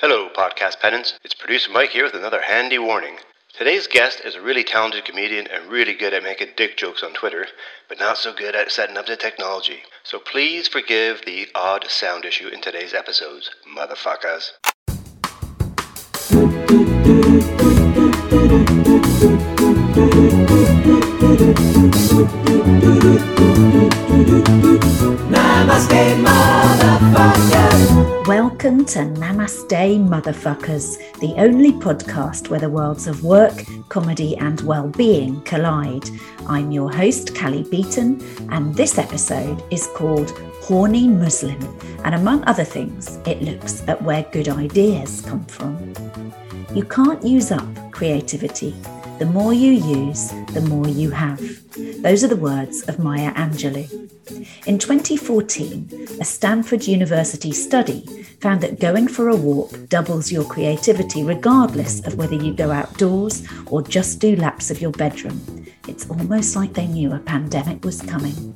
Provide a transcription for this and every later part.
Hello, podcast pennants. It's producer Mike here with another handy warning. Today's guest is a really talented comedian and really good at making dick jokes on Twitter, but not so good at setting up the technology. So please forgive the odd sound issue in today's episodes, motherfuckers. Welcome to Namaste Motherfuckers, the only podcast where the worlds of work, comedy, and well being collide. I'm your host, Cally Beaton, and this episode is called Horny Muslim. And among other things, it looks at where good ideas come from. You can't use up creativity. The more you use, the more you have. Those are the words of Maya Angelou. In 2014, a Stanford University study found that going for a walk doubles your creativity regardless of whether you go outdoors or just do laps of your bedroom. It's almost like they knew a pandemic was coming.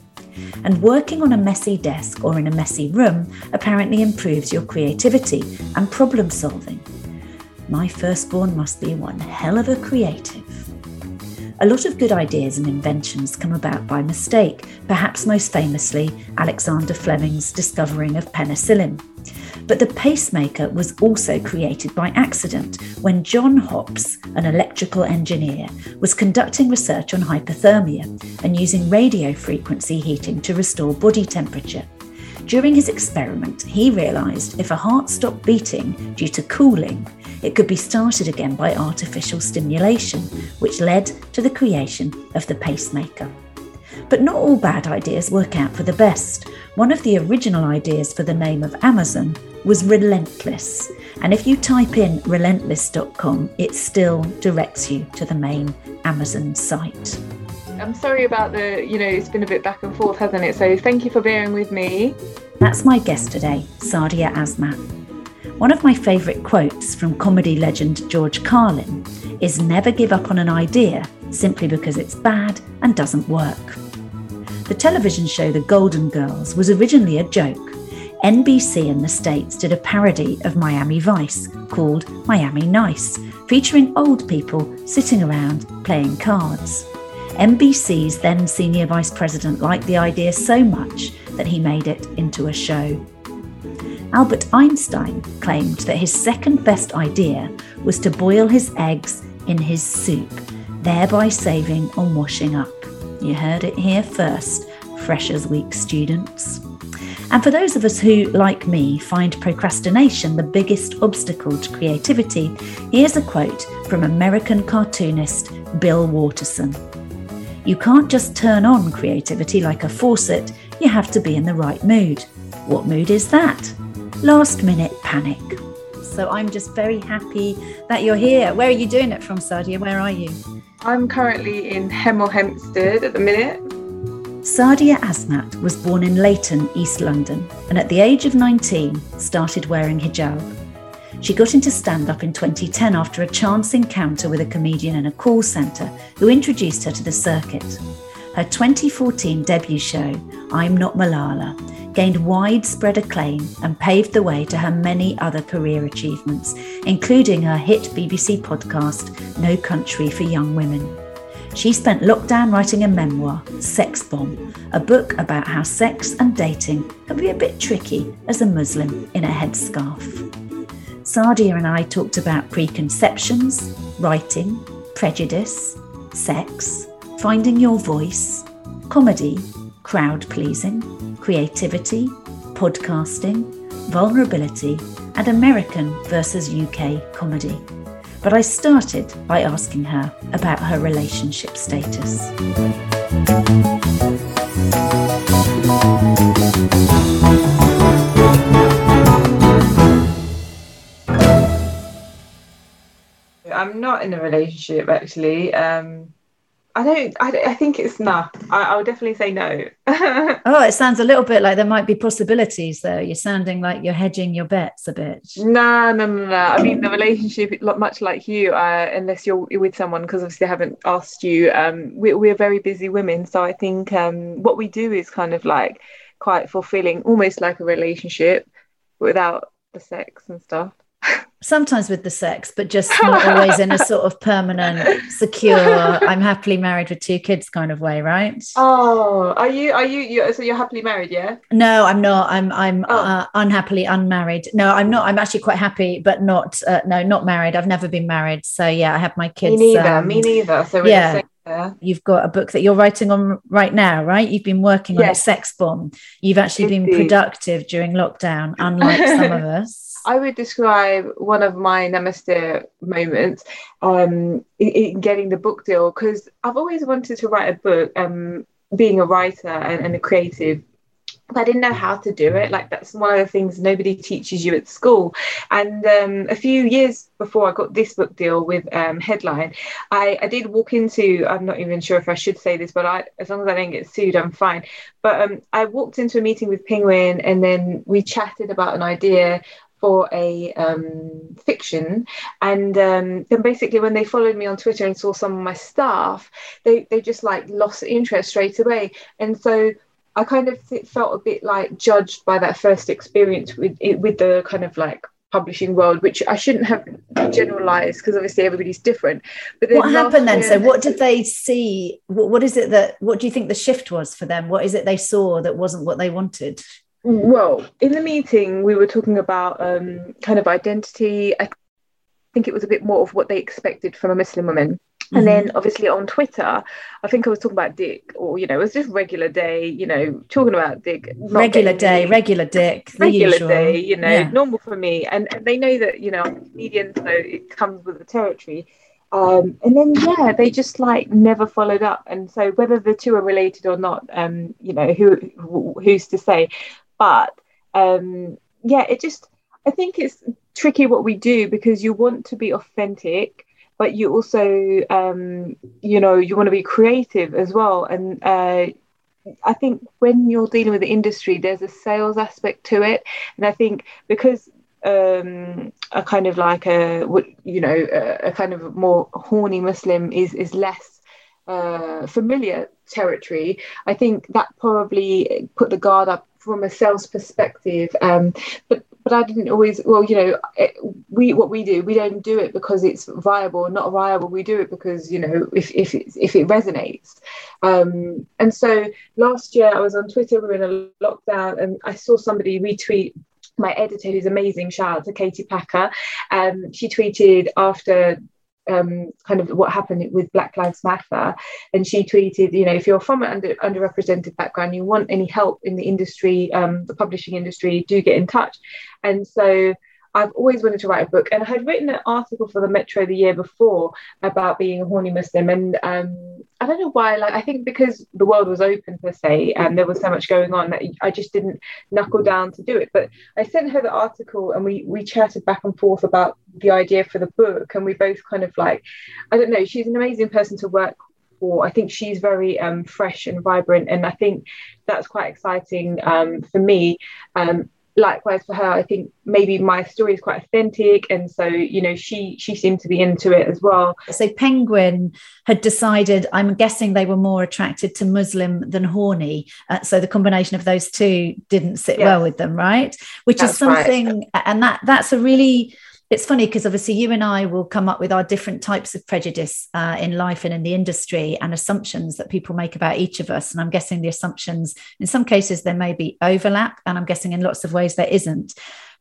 And working on a messy desk or in a messy room apparently improves your creativity and problem solving. My firstborn must be one hell of a creative. A lot of good ideas and inventions come about by mistake, perhaps most famously Alexander Fleming's discovering of penicillin. But the pacemaker was also created by accident when John Hopps, an electrical engineer, was conducting research on hypothermia and using radio frequency heating to restore body temperature. During his experiment, he realised if a heart stopped beating due to cooling, it could be started again by artificial stimulation, which led to the creation of the pacemaker. But not all bad ideas work out for the best. One of the original ideas for the name of Amazon was Relentless. And if you type in relentless.com, it still directs you to the main Amazon site. I'm sorry about the, you know, it's been a bit back and forth, hasn't it? So thank you for bearing with me. That's my guest today, Sadia Azmat. One of my favourite quotes from comedy legend George Carlin is never give up on an idea simply because it's bad and doesn't work. The television show The Golden Girls was originally a joke. NBC in the States did a parody of Miami Vice called Miami Nice, featuring old people sitting around playing cards. NBC's then senior vice president liked the idea so much that he made it into a show. Albert Einstein claimed that his second best idea was to boil his eggs in his soup, thereby saving on washing up. You heard it here first, Freshers Week students. And for those of us who, like me, find procrastination the biggest obstacle to creativity, here's a quote from American cartoonist Bill Watterson. You can't just turn on creativity like a faucet, you have to be in the right mood. What mood is that? last minute panic. So I'm just very happy that you're here. Where are you doing it from, Sadia? Where are you? I'm currently in Hemel Hempstead at the minute. Sadia Azmat was born in Leyton, East London, and at the age of 19 started wearing hijab. She got into stand up in 2010 after a chance encounter with a comedian in a call centre who introduced her to the circuit. Her 2014 debut show, I'm Not Malala, gained widespread acclaim and paved the way to her many other career achievements, including her hit BBC podcast, No Country for Young Women. She spent lockdown writing a memoir, Sex Bomb, a book about how sex and dating can be a bit tricky as a Muslim in a headscarf. Sadia and I talked about preconceptions, writing, prejudice, sex, finding your voice, comedy, crowd pleasing, creativity, podcasting, vulnerability, and American versus UK comedy. But I started by asking her about her relationship status. I'm not in a relationship actually. Um, I don't. I, I think it's no. I, I would definitely say no. oh, it sounds a little bit like there might be possibilities, though. You're sounding like you're hedging your bets a bit. No, no, no, no. I mean, the relationship, much like you, uh, unless you're with someone, because obviously I haven't asked you. Um, we, we're very busy women, so I think um, what we do is kind of like quite fulfilling, almost like a relationship, without the sex and stuff. Sometimes with the sex, but just not always in a sort of permanent, secure, I'm happily married with two kids kind of way, right? Oh, are you? Are you? you so you're happily married, yeah? No, I'm not. I'm I'm Oh. uh, unhappily unmarried. No, I'm not. I'm actually quite happy, but not. Uh, no, not married. I've never been married. So yeah, I have my kids. me neither. um, me neither. So we're yeah. the. You've got a book that you're writing on right now, right? You've been working on a sex bomb. You've actually been productive during lockdown, unlike some of us. I would describe one of my namaste moments um, in, in getting the book deal because I've always wanted to write a book. Um, being a writer and, and a creative, I didn't know how to do it. Like that's one of the things nobody teaches you at school. And um, a few years before I got this book deal with um, Headline, I, I did walk into. I'm not even sure if I should say this, but I, as long as I don't get sued, I'm fine. But um, I walked into a meeting with Penguin, and then we chatted about an idea for a um, fiction. And um, then basically, when they followed me on Twitter and saw some of my stuff, they they just like lost interest straight away. And so I kind of felt a bit like judged by that first experience with with the kind of like publishing world, which I shouldn't have generalized because obviously everybody's different. But then what happened then? So, what did they see? What, what is it that? What do you think the shift was for them? What is it they saw that wasn't what they wanted? Well, in the meeting, we were talking about um, kind of identity. I think it was a bit more of what they expected from a Muslim woman. And then obviously on Twitter, I think I was talking about dick, or you know, it was just regular day, you know, talking about dick. regular day, regular dick, regular usual. day, you know, Yeah. normal for me. And, and they know that, you know, I'm a comedian, so it comes with the territory. Um, and then yeah, they just like never followed up. And so whether the two are related or not, um, you know, who- who's to say? But um, yeah, it just I think it's tricky what we do because you want to be authentic, but you also um, you know you want to be creative as well. And uh, I think when you're dealing with the industry, there's a sales aspect to it, and I think because um, a kind of like a you know a, a kind of more horny Muslim is is less uh, familiar territory. I think that probably put the guard up from a sales perspective. Um, but but I didn't always. Well, you know, it, we what we do, we don't do it because it's viable, not viable. We do it because you know if if it, if it resonates. Um, and so last year I was on Twitter. We were in a lockdown, and I saw somebody retweet my editor, who's amazing. Shout out to Katie Packer. Um, she tweeted after um, kind of what happened with Black Lives Matter, and she tweeted, you know, if you're from an under, underrepresented background, you want any help in the industry, um, the publishing industry, do get in touch. And so I've always wanted to write a book, and I had written an article for the Metro the year before about being a horny Muslim, and um, I don't know why. Like I think because the world was open per se, and there was so much going on that I just didn't knuckle down to do it. But I sent her the article, and we we chatted back and forth about the idea for the book, and we both kind of like, I don't know. She's an amazing person to work for. I think she's very um, fresh and vibrant, and I think that's quite exciting um, for me. Um, likewise for her i think maybe my story is quite authentic and so you know she she seemed to be into it as well So Penguin had decided. I'm guessing they were more attracted to Muslim than horny. Uh, so the combination of those two didn't sit Yes. well with them, right? Which is That's right. something, and that that's a really. It's funny because obviously you and I will come up with our different types of prejudice uh, in life and in the industry and assumptions that people make about each of us. And I'm guessing the assumptions, in some cases, there may be overlap, and I'm guessing in lots of ways there isn't.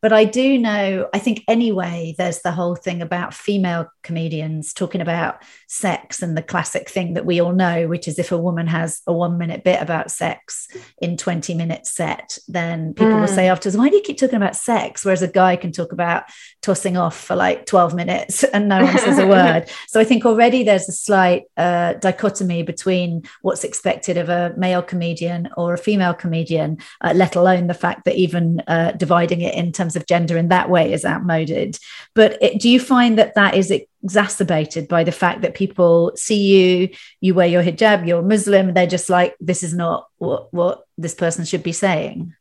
But I do know, I think anyway, there's the whole thing about female comedians talking about sex and the classic thing that we all know, which is if a woman has a one minute bit about sex in 20 minutes set, then people will Mm. say afterwards, why do you keep talking about sex? Whereas a guy can talk about tossing off for like 12 minutes and no one says a word. So I think already there's a slight uh, dichotomy between what's expected of a male comedian or a female comedian, uh, let alone the fact that even uh, dividing it in terms of gender in that way is outmoded. But it, do you find that that is exacerbated by the fact that people see you, you wear your hijab, you're Muslim, they're just like, this is not what, what this person should be saying?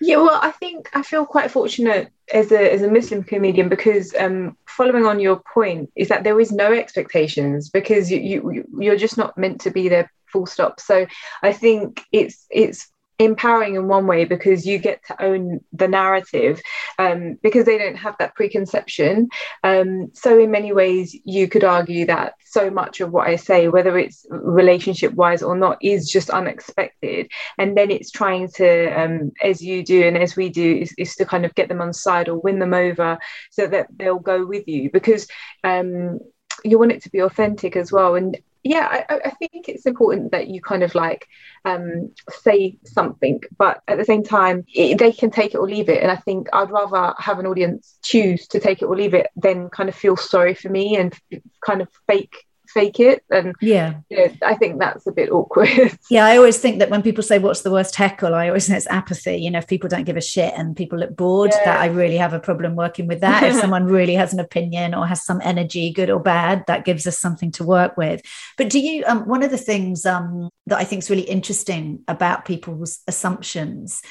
Yeah, well, I think I feel quite fortunate as a as a Muslim comedian because um, following on your point is that there is no expectations because you, you you're just not meant to be there full stop. So I think it's it's empowering in one way because you get to own the narrative um, because they don't have that preconception. Um, so, in many ways, you could argue that so much of what I say, whether it's relationship wise or not, is just unexpected. And then it's trying to, um, as you do and as we do, is, is, to kind of get them on side or win them over so that they'll go with you because um, you want it to be authentic as well. And yeah, I, I, think it's important that you kind of like um, say something, but at the same time, it, they can take it or leave it. And I think I'd rather have an audience choose to take it or leave it than kind of feel sorry for me and kind of fake fake it. And yeah. you know, i think that's a bit awkward. Yeah i always think that when people say what's the worst heckle? I always think it's apathy. You know if people don't give a shit and people look bored yeah. that i really have a problem working with that. If someone really has an opinion or has some energy good or bad that gives us something to work with. But do you um, one of the things um, that i think is really interesting about people's assumptions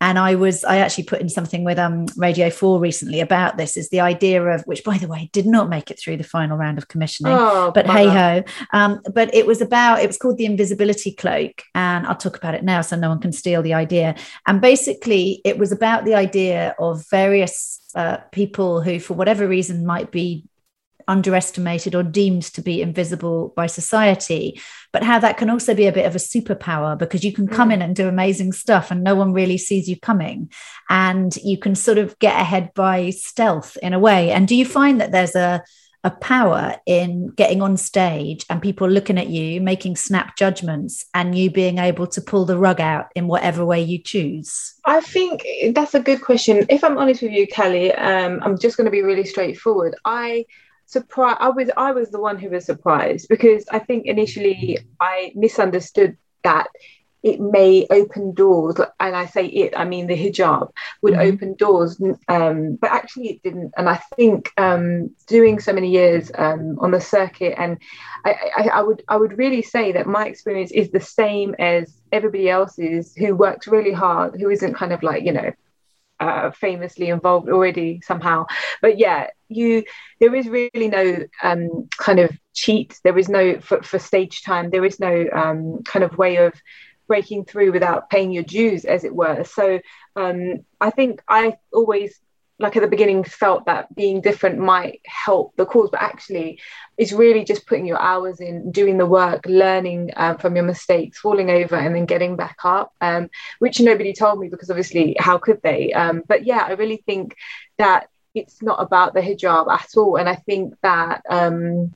and I was I actually put in something with um Radio 4 recently about this is the idea of which by the way did not make it through the final round of commissioning oh, but hey ho um, but it was about it was called the invisibility cloak and I'll talk about it now so no one can steal the idea. And basically it was about the idea of various uh, people who for whatever reason might be underestimated or deemed to be invisible by society, but how that can also be a bit of a superpower because you can come mm. in and do amazing stuff and no one really sees you coming. And you can sort of get ahead by stealth in a way. And do you find that there's a a power in getting on stage and people looking at you, making snap judgments, and you being able to pull the rug out in whatever way you choose? I think that's a good question. If I'm honest with you, Kelly, um, I'm just going to be really straightforward. I surprised. I was I was the one who was surprised because I think initially I misunderstood that it may open doors, and I say it, I mean the hijab would mm-hmm. open doors, um, but actually it didn't. And I think um, doing so many years um, on the circuit, and I, I, I, would I would really say that my experience is the same as everybody else's who works really hard, who isn't kind of like you know uh, famously involved already somehow. But yeah, you there is really no um, kind of cheat. There is no for, for stage time. There is no um, kind of way of breaking through without paying your dues, as it were. So um, I think I always like at the beginning felt that being different might help the cause but actually it's really just putting your hours in doing the work learning uh, from your mistakes falling over and then getting back up um, which nobody told me because obviously how could they? Um, but yeah i really think that it's not about the hijab at all and i think that um,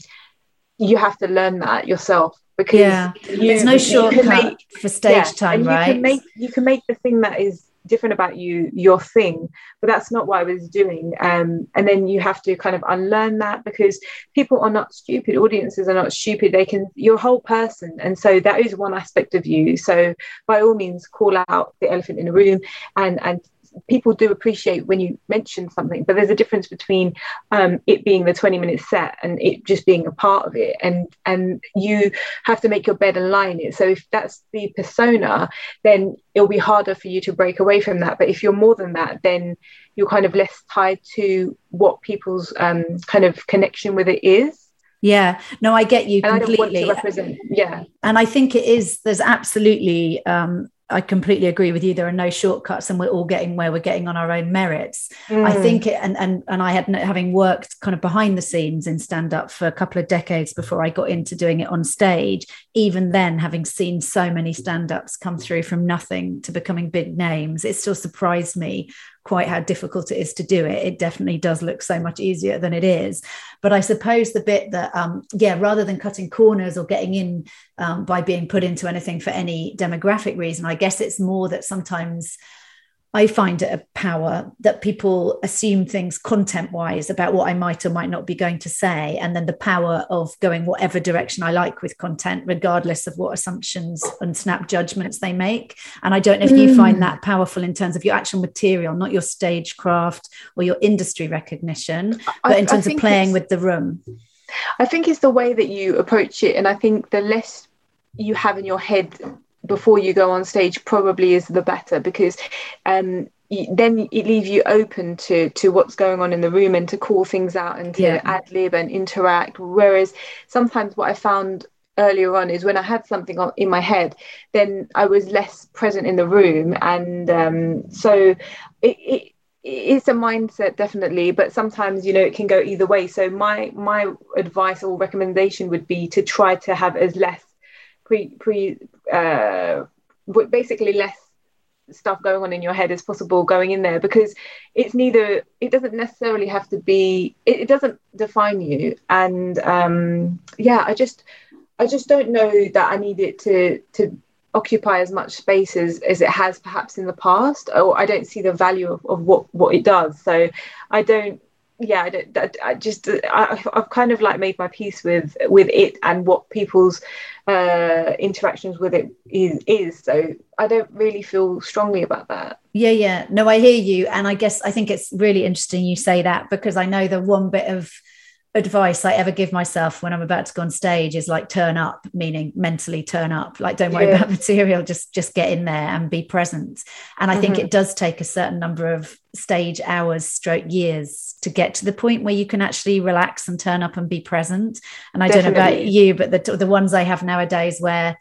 you have to learn that yourself because yeah. You, there's no shortcut make, for stage yeah, time right you can make you can make the thing that is different about you your thing but that's not what i was doing. Um, and then you have to kind of unlearn that because people are not stupid. Audiences are not stupid. They can you're a whole person. And so that is one aspect of you. So by all means call out the elephant in the room and and people do appreciate when you mention something, but there's a difference between um, it being the 20 minute set and it just being a part of it. And and you have to make your bed and line it. So if that's the persona, then it'll be harder for you to break away from that. But if you're more than that, then you're kind of less tied to what people's um, kind of connection with it is. Yeah, no, I get you and completely. Yeah, and I think it is. There's absolutely um, I completely agree with you. There are no shortcuts, and we're all getting where we're getting on our own merits. Mm. I think, it, and and and I had having worked kind of behind the scenes in stand up for a couple of decades before I got into doing it on stage. Even then, having seen so many stand ups come through from nothing to becoming big names, it still surprised me quite how difficult it is to do it. It definitely does look so much easier than it is. But I suppose the bit that, um, yeah, rather than cutting corners or getting in um, by being put into anything for any demographic reason, I guess it's more that sometimes I find it a power that people assume things content wise about what I might or might not be going to say. And then the power of going whatever direction I like with content, regardless of what assumptions and snap judgments they make. And I don't know if mm. you find that powerful in terms of your actual material, not your stagecraft or your industry recognition, but in terms of playing with the room. I think it's the way that you approach it. And I think the less you have in your head before you go on stage probably is the better because um, then it leaves you open to to what's going on in the room and to call things out and to yeah. ad lib and interact. Whereas sometimes what I found earlier on is when I had something in my head, then I was less present in the room, and um, so it, it it's a mindset definitely but sometimes you know it can go either way so my my advice or recommendation would be to try to have as less pre pre uh basically less stuff going on in your head as possible going in there because it's neither it doesn't necessarily have to be it, it doesn't define you. And um yeah i just i just don't know that i need it to to occupy as much space as, as it has perhaps in the past or i don't see the value of, of what what it does. So i don't yeah i don't i just I, i've kind of like made my peace with with it and what people's uh interactions with it is is so i don't really feel strongly about that. Yeah yeah. No i hear you and i guess i think it's really interesting you say that because i know the one bit of advice I ever give myself when I'm about to go on stage is like turn up, meaning mentally turn up. Like don't worry yeah. about material, just just get in there and be present. And I mm-hmm. think it does take a certain number of stage hours, stroke years to get to the point where you can actually relax and turn up and be present. And I Definitely. don't know about you, but the the ones I have nowadays where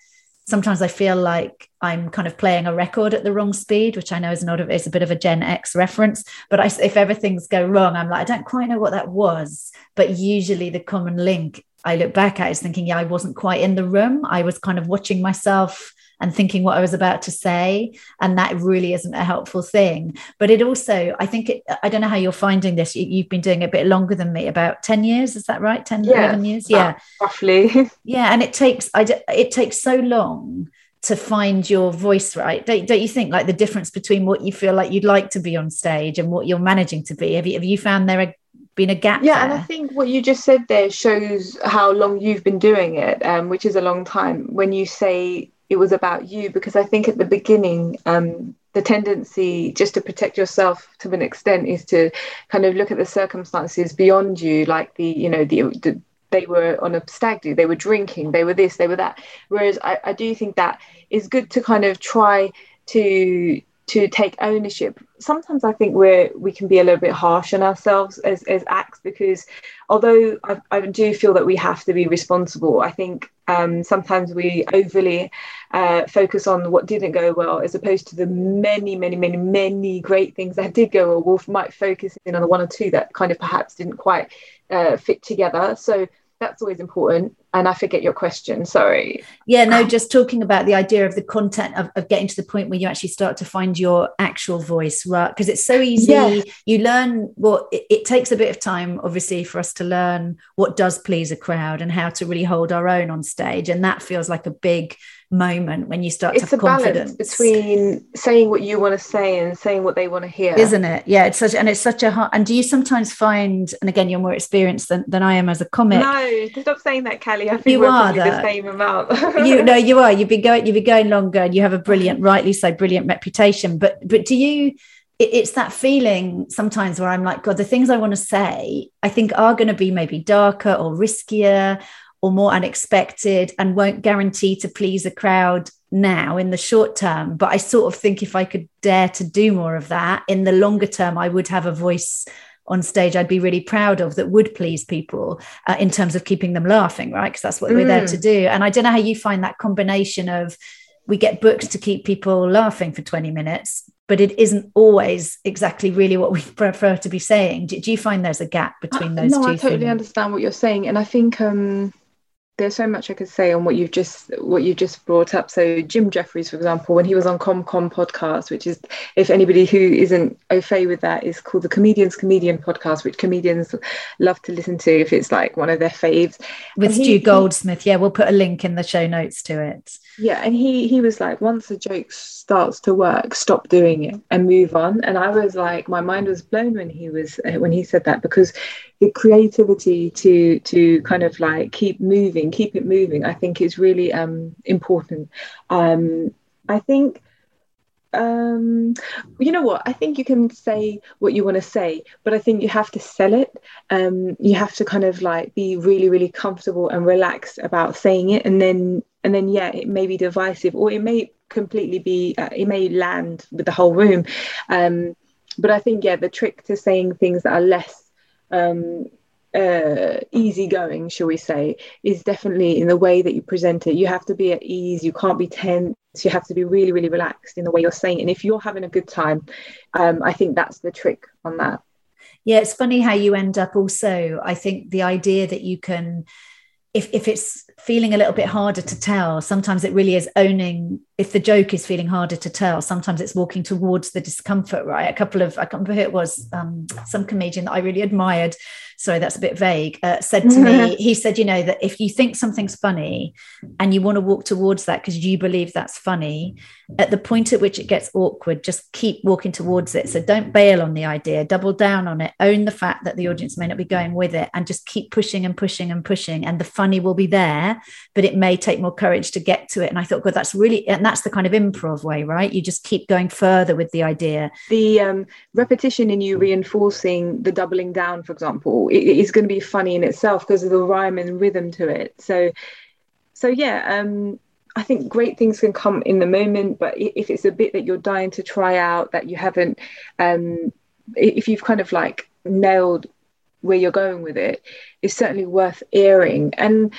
sometimes I feel like I'm kind of playing a record at the wrong speed, which I know is not a, it's a bit of a Gen X reference. But I, if everything's go wrong, I'm like, I don't quite know what that was. But usually the common link I look back at is thinking, yeah, I wasn't quite in the room. I was kind of watching myself and thinking what I was about to say. And that really isn't a helpful thing. But it also, I think, it, I don't know how you're finding this. You, have been doing it a bit longer than me, about 10 years. Is that right? 10, yeah, 11 years? Yeah. Roughly. yeah. And it takes, I, it takes so long to find your voice right don't, don't you think like the difference between what you feel like you'd like to be on stage and what you're managing to be have you, have you found there a been a gap yeah there? and i think what you just said there shows how long you've been doing it um, which is a long time when you say it was about you because I think at the beginning, um, the tendency just to protect yourself to an extent is to kind of look at the circumstances beyond you, like the, you know, the, the they were on a stag do, they were drinking, they were this, they were that. Whereas I, I do think that is good to kind of try to to take ownership. Sometimes I think we're we can be a little bit harsh on ourselves as, as acts because although I, I do feel that we have to be responsible, I think um, sometimes we overly uh, focus on what didn't go well as opposed to the many, many, many, many great things that did go well. Wolf might focus in on the one or two that kind of perhaps didn't quite uh, fit together. So that's always important and i forget your question sorry. Yeah no just talking about the idea of the content of, of getting to the point where you actually start to find your actual voice right? Because it's so easy. Yeah. you learn well it, it, takes a bit of time obviously for us to learn what does please a crowd and how to really hold our own on stage and that feels like a big moment when you start it's to have confidence. between saying what you want to say and saying what they want to hear. Isn't it? Yeah it's such and it's such a hard and do you sometimes find and again you're more experienced than, than i am as a comic. No stop saying that kelly. I think you are the same amount. You know you are. You've been going you've been going longer and you have a brilliant rightly so brilliant reputation. But but do you it's that feeling sometimes where I'm like, God, the things I want to say, I think are going to be maybe darker or riskier or more unexpected and won't guarantee to please a crowd now in the short term. But I sort of think if I could dare to do more of that in the longer term, I would have a voice on stage I'd be really proud of that would please people uh, in terms of keeping them laughing, right? Because that's what mm. we're there to mm. do. And I don't know how you find that combination of we get booked to keep people laughing for 20 minutes, but it isn't always exactly really what we prefer to be saying. Do, do you find there's a gap between those uh, no, I totally things? understand what you're saying. And I think um there's so much I could say on what you've just what you've just brought up. So Jim Jeffries, for example, when he was on ComCom podcast, which is if anybody who isn't au fait with that is called the Comedians Comedian podcast, which comedians love to listen to if it's like one of their faves. With Stu Goldsmith, yeah, we'll put a link in the show notes to it. Yeah, and he he was like, once a joke starts to work, stop doing it and move on. And I was like, my mind was blown when he was when he said that because the creativity to to kind of like keep moving, keep it moving, I think is really um, important. Um, I think um, you know what? I think you can say what you want to say, but I think you have to sell it. Um, you have to kind of like be really, really comfortable and relaxed about saying it, and then and then yeah, it may be divisive, or it may completely be uh, it may land with the whole room. Um, but I think yeah, the trick to saying things that are less um, uh, easygoing, shall we say, is definitely in the way that you present it. You have to be at ease. You can't be tense. You have to be really, really relaxed in the way you're saying it. And if you're having a good time, um, I think that's the trick on that. Yeah, it's funny how you end up also. I think the idea that you can if, if it's feeling a little bit harder to tell. Sometimes it really is owning if the joke is feeling harder to tell sometimes it's walking towards the discomfort right? A couple of i can't remember who it was um, some comedian that i really admired. Sorry that's a bit vague uh, said to me he said you know that if you think something's funny and you want to walk towards that because you believe that's funny at the point at which it gets awkward just keep walking towards it. So don't bail on the idea double down on it own the fact that the audience may not be going with it and just keep pushing and pushing and pushing and the funny will be there but it may take more courage to get to it and i thought god that's really and that's the kind of improv way right you just keep going further with the idea the um, repetition in you reinforcing the doubling down for example it is going to be funny in itself because of the rhyme and rhythm to it. So, so yeah, um, I think great things can come in the moment, but if it's a bit that you're dying to try out that you haven't, um, if you've kind of like nailed where you're going with it, it's certainly worth airing. And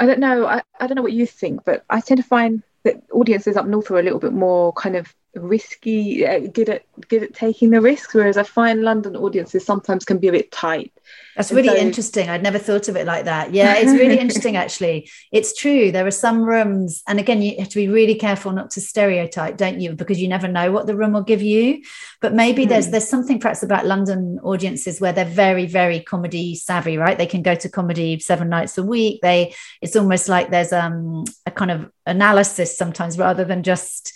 I don't know, I, I don't know what you think, but I tend to find that audiences up north are a little bit more kind of risky, uh, good at good at taking the risks, whereas I find London audiences sometimes can be a bit tight. That's really so, interesting. I'd never thought of it like that. Yeah, it's really interesting actually. It's true. There are some rooms, and again, you have to be really careful not to stereotype, don't you? Because you never know what the room will give you. But maybe mm. there's there's something perhaps about London audiences where they're very, very comedy savvy, right? They can go to comedy seven nights a week. They it's almost like there's um a kind of analysis sometimes rather than just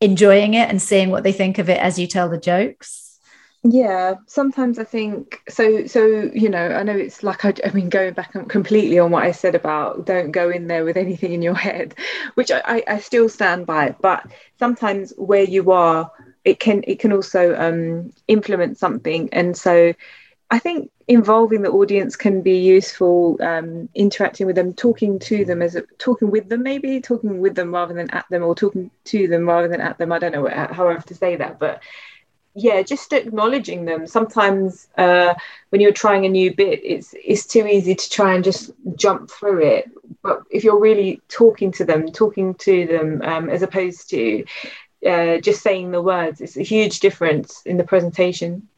enjoying it and seeing what they think of it as you tell the jokes. Yeah sometimes i think so so you know i know it's like I, I, mean going back completely on what i said about don't go in there with anything in your head which i i still stand by but sometimes where you are it can it can also um influence something. And so i think involving the audience can be useful um, interacting with them talking to them as a, talking with them maybe talking with them rather than at them or talking to them rather than at them. I don't know how i have to say that but yeah just acknowledging them. Sometimes uh, when you're trying a new bit it's it's too easy to try and just jump through it. But if you're really talking to them talking to them um, as opposed to uh, just saying the words it's a huge difference in the presentation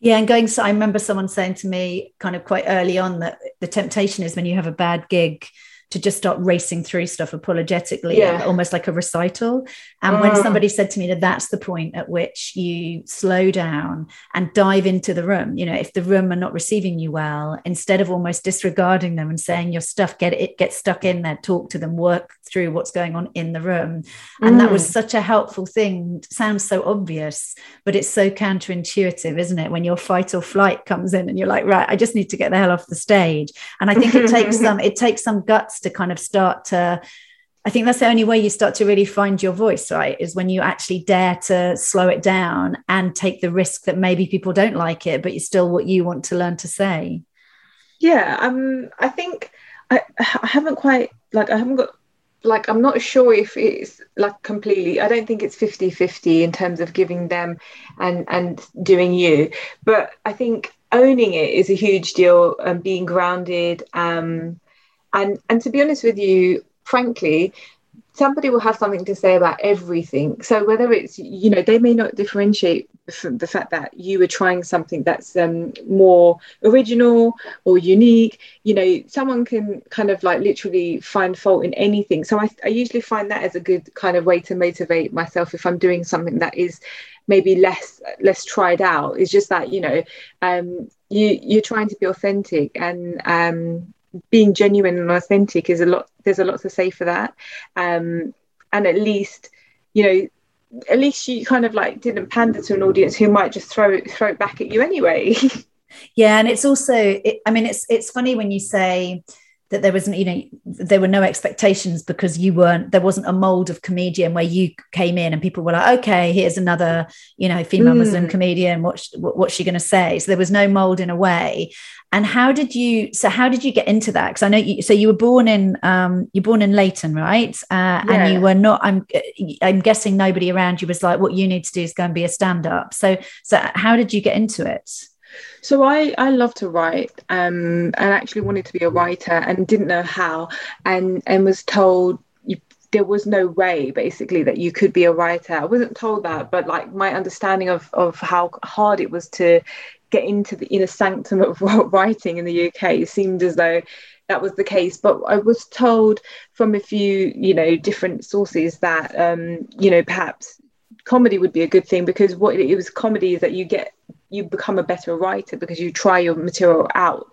yeah, and going. So I remember someone saying to me, kind of quite early on, that the temptation is when you have a bad gig to just start racing through stuff apologetically, yeah. almost like a recital. And when mm. somebody said to me that that's the point at which you slow down and dive into the room, you know, if the room are not receiving you well, instead of almost disregarding them and saying your stuff, get it, get stuck in there, talk to them, work through what's going on in the room. And mm. that was mm. such a helpful thing. sounds so obvious, but it's so counterintuitive, isn't it? When your fight or flight comes in and you're like, right, I just need to get the hell off the stage. And I think it takes some, it takes some guts to kind of start to I think that's the only way you start to really find your voice, right? Is when you actually dare to slow it down and take the risk that maybe people don't like it, but it's still what you want to learn to say. Yeah, um, I think I, I haven't quite like I haven't got like I'm not sure if it's like completely I don't think it's 50 50 in terms of giving them and and doing you but I think owning it is a huge deal and being grounded um and and to be honest with you frankly somebody will have something to say about everything. So whether it's you know they may not differentiate from the fact that you were trying something that's um, more original or unique you know someone can kind of like literally find fault in anything. So I, I usually find that as a good kind of way to motivate myself if i'm doing something that is maybe less less tried out. It's just that you know um, you you're trying to be authentic and um, being genuine and authentic is a lot there's a lot to say for that. Um, and at least you know at least you kind of like didn't pander to an audience who might just throw it throw it back at you anyway. Yeah and it's also it, i mean it's it's funny when you say that there wasn't you know there were no expectations because you weren't there wasn't a mold of comedian where you came in and people were like okay here's another you know female mm. muslim comedian. What's what's she going to say? So there was no mold in a way. And how did you so how did you get into that? Because i know you so you were born in um you're born in Leyton right? Uh, yeah. and you were not i'm i'm guessing nobody around you was like what you need to do is go and be a stand-up. So so how did you get into it So I, I love to write um, and actually wanted to be a writer and didn't know how and, and was told there was no way basically that you could be a writer. I wasn't told that, but like my understanding of, of how hard it was to get into the inner sanctum of writing in the UK seemed as though that was the case. But I was told from a few, you know, different sources that, um, you know, perhaps comedy would be a good thing because what it was comedy is that you get you become a better writer because you try your material out.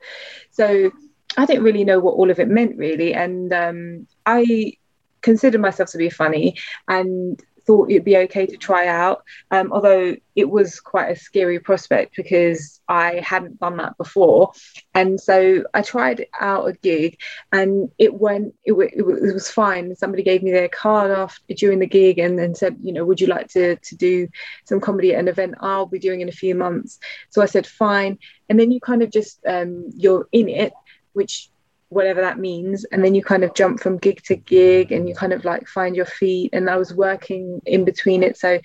So I didn't really know what all of it meant really, and um, I considered myself to be funny and thought it'd be okay to try out. Um, although it was quite a scary prospect because I hadn't done that before. And so I tried out a gig and it went, it, it, it was fine. Somebody gave me their card after during the gig and then said, you know, would you like to, to do some comedy at an event I'll be doing in a few months? So I said, fine. And then you kind of just, um, you're in it, which whatever that means. And then you kind of jump from gig to gig and you kind of like find your feet. And i was working in between it. So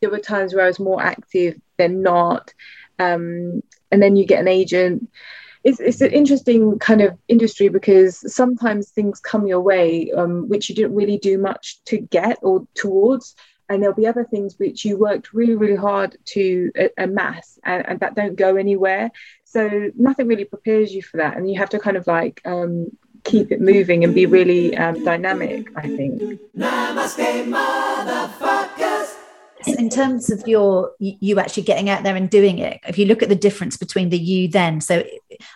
there were times where i was more active than not. Um, and then you get an agent. It's, it's an interesting kind of industry because sometimes things come your way um, which you didn't really do much to get or towards. And there'll be other things which you worked really really hard to amass and, and that don't go anywhere so nothing really prepares you for that and you have to kind of like um, keep it moving and be really um, dynamic i think. Namaste, in terms of your you actually getting out there and doing it if you look at the difference between the you then so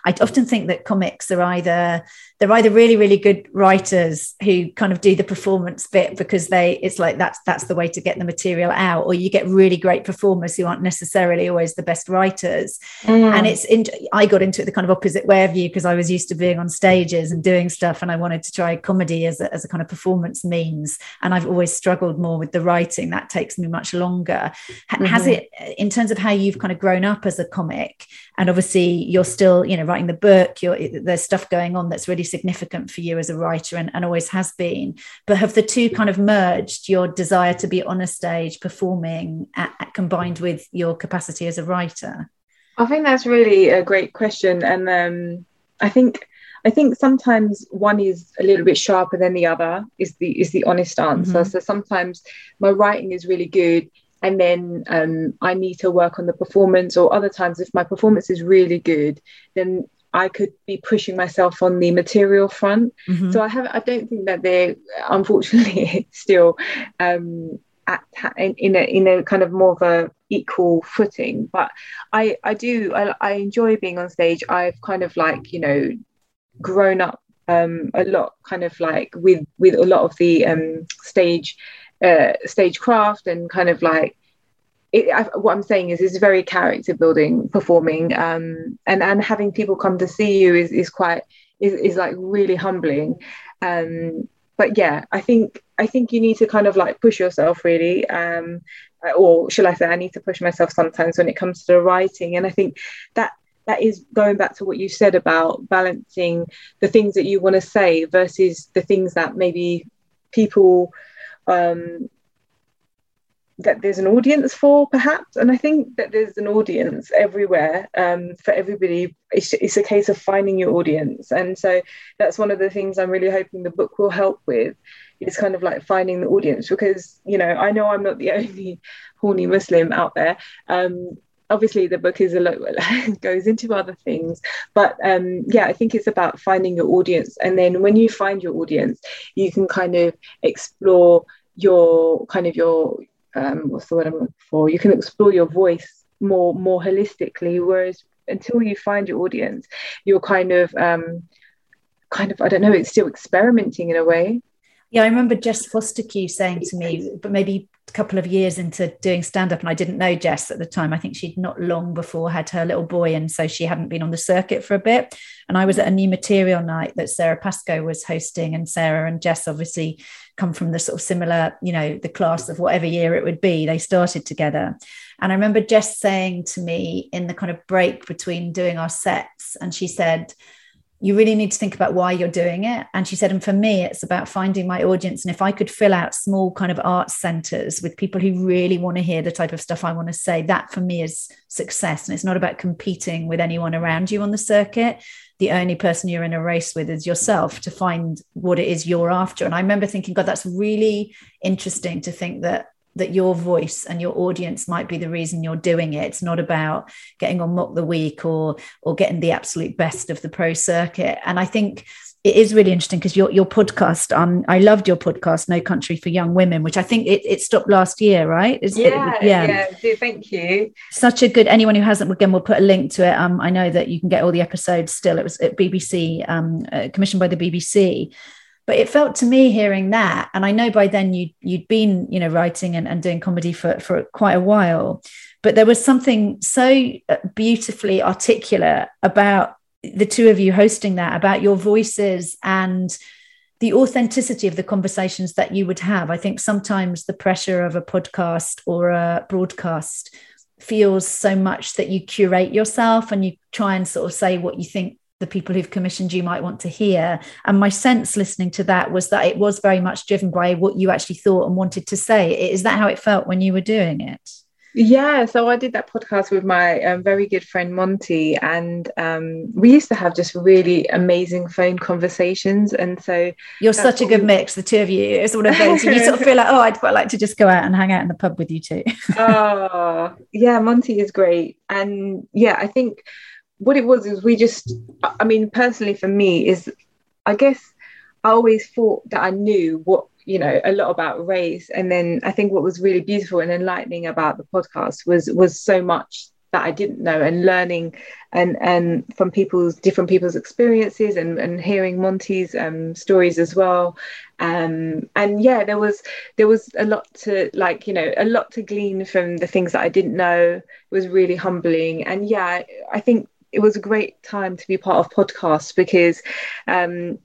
i often think that comics are either they're either really really good writers who kind of do the performance bit because they it's like that's that's the way to get the material out or you get really great performers who aren't necessarily always the best writers mm. and it's in, i got into it the kind of opposite way of you because i was used to being on stages and doing stuff and i wanted to try comedy as a, as a kind of performance means and i've always struggled more with the writing that takes me much longer mm-hmm. has it in terms of how you've kind of grown up as a comic and obviously you're still you know writing the book you're there's stuff going on that's really significant for you as a writer and, and always has been. But have the two kind of merged your desire to be on a stage performing at, at, combined with your capacity as a writer? I think that's really a great question. And um, I think I think sometimes one is a little bit sharper than the other is the is the honest answer. Mm-hmm. So sometimes my writing is really good and then um, I need to work on the performance. Or other times, if my performance is really good, then I could be pushing myself on the material front. Mm-hmm. So I have I don't think that they're unfortunately still um, at, in a in a kind of more of a equal footing. But I I do I, I enjoy being on stage. I've kind of like you know grown up um, a lot, kind of like with with a lot of the um, stage uh, stage craft and kind of like it, I, what I'm saying is, it's very character building performing, um, and and having people come to see you is is quite is, is like really humbling. Um, but yeah, I think I think you need to kind of like push yourself really, um, or shall I say, I need to push myself sometimes when it comes to the writing, and I think that that is going back to what you said about balancing the things that you want to say versus the things that maybe people um, that there's an audience for perhaps. And i think that there's an audience everywhere um, for everybody. It's, it's a case of finding your audience. And so that's one of the things i'm really hoping the book will help with is kind of like finding the audience. Because you know i know i'm not the only horny muslim out there. Um, obviously the book is a lot goes into other things but um, yeah i think it's about finding your audience and then when you find your audience you can kind of explore your kind of your um, what's the word I'm looking for? You can explore your voice more more holistically. Whereas until you find your audience, you're kind of um, kind of I don't know. It's still experimenting in a way. Yeah, I remember Jess Fostekew saying to me, but maybe a couple of years into doing stand up, and I didn't know Jess at the time. I think she'd not long before had her little boy, and so she hadn't been on the circuit for a bit. And I was at a new material night that Sara Pascoe was hosting, and Sara and Jess obviously come from the sort of similar, you know, the class of whatever year it would be. They started together. And I remember Jess saying to me in the kind of break between doing our sets, and she said, you really need to think about why you're doing it. And she said, and for me, it's about finding my audience. And if I could fill out small kind of arts centers with people who really want to hear the type of stuff I want to say, that for me is success. And it's not about competing with anyone around you on the circuit. The only person you're in a race with is yourself to find what it is you're after. And I remember thinking, God, that's really interesting to think that that your voice and your audience might be the reason you're doing it. It's not about getting on Mock the Week or or getting the absolute best of the pro circuit. And I think it is really interesting because your your podcast, um, I loved your podcast, No Country for Young Women, which I think it, it stopped last year, right? Yeah, it, yeah, yeah. Thank you. Such a good. Anyone who hasn't, again, we'll put a link to it. Um, I know that you can get all the episodes still. It was at BBC, um, uh, commissioned by the BBC but it felt to me hearing that and i know by then you you'd been you know writing and, and doing comedy for for quite a while but there was something so uh, beautifully articulate about the two of you hosting that about your voices and the authenticity of the conversations that you would have. I think sometimes the pressure of a podcast or a broadcast feels so much that you curate yourself and you try and sort of say what you think the people who've commissioned you might want to hear. And my sense listening to that was that it was very much driven by what you actually thought and wanted to say. Is that how it felt when you were doing it? Yeah, so I did that podcast with my um, very good friend Monty, and um, we used to have just really amazing phone conversations. And so you're such a good we... mix, the two of you. It's one of those you sort of feel like, oh, I'd quite like to just go out and hang out in the pub with you two. oh, yeah, Monty is great, and yeah, I think what it was is we just i mean personally for me is i guess i always thought that i knew what you know a lot about race. And then i think what was really beautiful and enlightening about the podcast was was so much that i didn't know and learning and and from people's different people's experiences and and hearing monty's um, stories as well. Um, and yeah there was there was a lot to like you know a lot to glean from the things that i didn't know. It was really humbling. And yeah i think it was a great time to be part of podcasts because um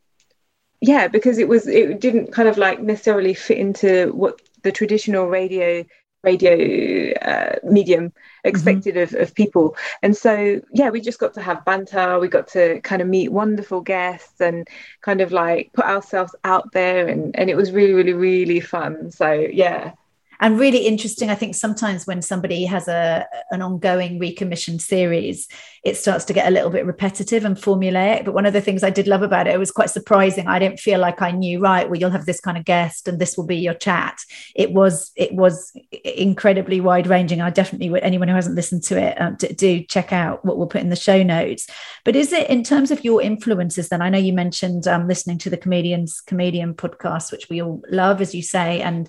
yeah because it was it didn't kind of like necessarily fit into what the traditional radio radio uh, medium expected mm-hmm. of, of people. And so yeah we just got to have banter. We got to kind of meet wonderful guests and kind of like put ourselves out there and and it was really really really fun. So yeah and really interesting i think sometimes when somebody has a an ongoing recommissioned series it starts to get a little bit repetitive and formulaic. But one of the things i did love about it it was quite surprising. I didn't feel like i knew right well you'll have this kind of guest and this will be your chat. It was it was incredibly wide ranging i definitely would anyone who hasn't listened to it um, do check out what we'll put in the show notes. But is it in terms of your influences then i know you mentioned um, listening to the comedians comedian podcast which we all love as you say and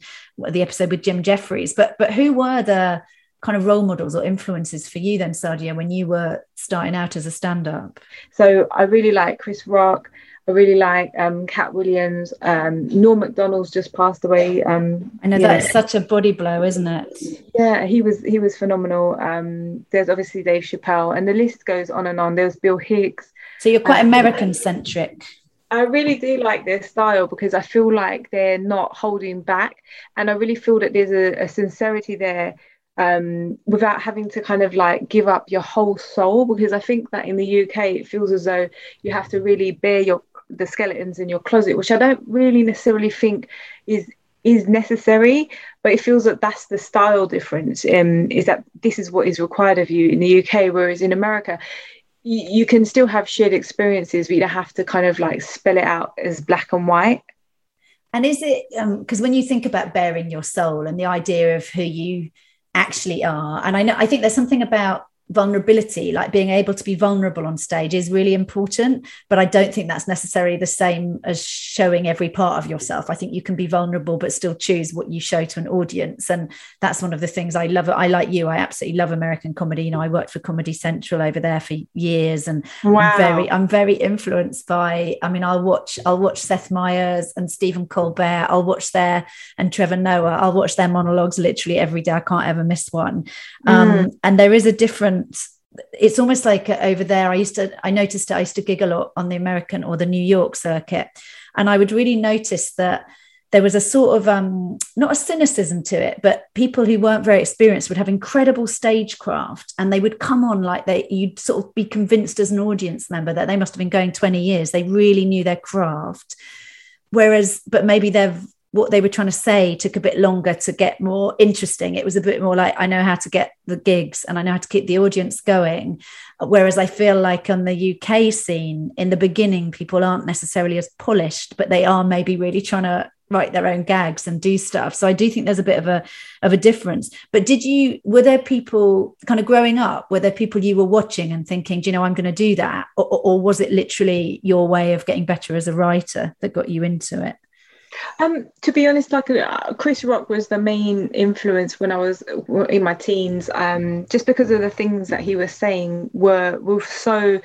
the episode with Jim Jeffries. But but who were the kind of role models or influences for you then, Sadia, when you were starting out as a stand-up? So I really like Chris Rock. I really like um, Katt Williams. Um, Norm Macdonald's just passed away. Um, I know that's know. such a body blow, isn't it? Yeah, he was he was phenomenal. Um, there's obviously Dave Chappelle, and the list goes on and on. There's Bill Hicks. So you're quite American centric. I really do like their style because I feel like they're not holding back, and I really feel that there's a, a sincerity there um, without having to kind of like give up your whole soul. Because I think that in the UK it feels as though you have to really bear your the skeletons in your closet, which I don't really necessarily think is is necessary but it feels that that's the style difference um, is that this is what is required of you in the uk whereas in america you, can still have shared experiences, but you don't have to kind of like spell it out as black and white. And is it because um, when you think about bearing your soul and the idea of who you actually are, and I know I think there's something about vulnerability like being able to be vulnerable on stage is really important but i don't think that's necessarily the same as showing every part of yourself. I think you can be vulnerable but still choose what you show to an audience. And that's one of the things i love i like you i absolutely love american comedy. You know i worked for comedy central over there for years and wow. i'm very i'm very influenced by i mean i'll watch i'll watch seth meyers and stephen colbert. I'll watch their and trevor noah. I'll watch their monologues literally every day. I can't ever miss one. Mm. um, and there is a different it's almost like over there i used to i noticed i used to gig a lot on the american or the new york circuit and i would really notice that there was a sort of um, not a cynicism to it, but people who weren't very experienced would have incredible stagecraft, and they would come on like they you'd sort of be convinced as an audience member that they must have been going 20 years. They really knew their craft. Whereas, but maybe they're what they were trying to say took a bit longer to get more interesting. It was a bit more like I know how to get the gigs and I know how to keep the audience going. Whereas I feel like on the UK scene, in the beginning, people aren't necessarily as polished, but they are maybe really trying to write their own gags and do stuff. So I do think there's a bit of a of a difference. But did you were there people kind of growing up? Were there people you were watching and thinking, do you know, I'm going to do that, or, or was it literally your way of getting better as a writer that got you into it? Um, to be honest, like uh, Chris Rock was the main influence when I was in my teens. Um, just because of the things that he was saying were were so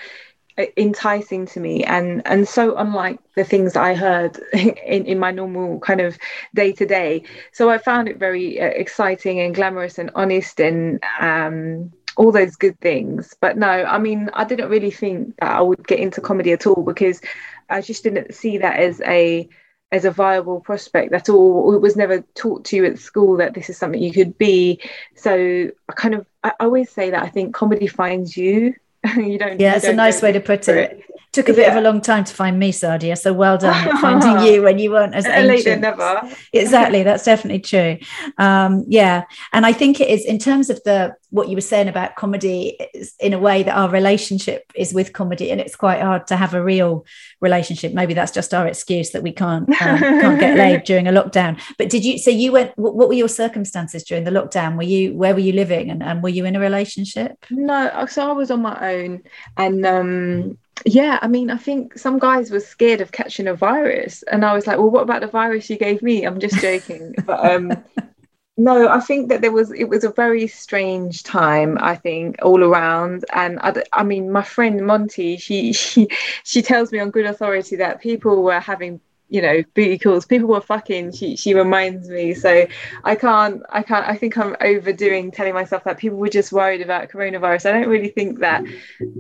enticing to me and and so unlike the things I heard in, in my normal kind of day to day. So I found it very uh, exciting and glamorous and honest and um, all those good things. But no, I mean, I didn't really think that I would get into comedy at all because I just didn't see that as a as a viable prospect at all. It was never taught to you at school that this is something you could be. So I kind of I always say that I think comedy finds you you don't. Yeah, it's a nice way to put it. it. Took a bit yeah. of a long time to find me, Sadia. So well done finding you when you weren't as ancient. never. exactly, that's definitely true. Um, yeah, and I think it is in terms of the what you were saying about comedy, in a way that our relationship is with comedy, and it's quite hard to have a real relationship. Maybe that's just our excuse that we can't um, can't get laid during a lockdown. But did you? So you went. What were your circumstances during the lockdown? Were you where were you living, and, and were you in a relationship? No, so I was on my own, and um, yeah, I mean, I think some guys were scared of catching a virus, and I was like, well, what about the virus you gave me? I'm just joking, but um, no, I think that there was it was a very strange time. I think all around, and I, I mean, my friend Monty, she she she tells me on good authority that people were having you know booty calls. People were fucking she she reminds me. So i can't i can't i think i'm overdoing telling myself that people were just worried about coronavirus. I don't really think that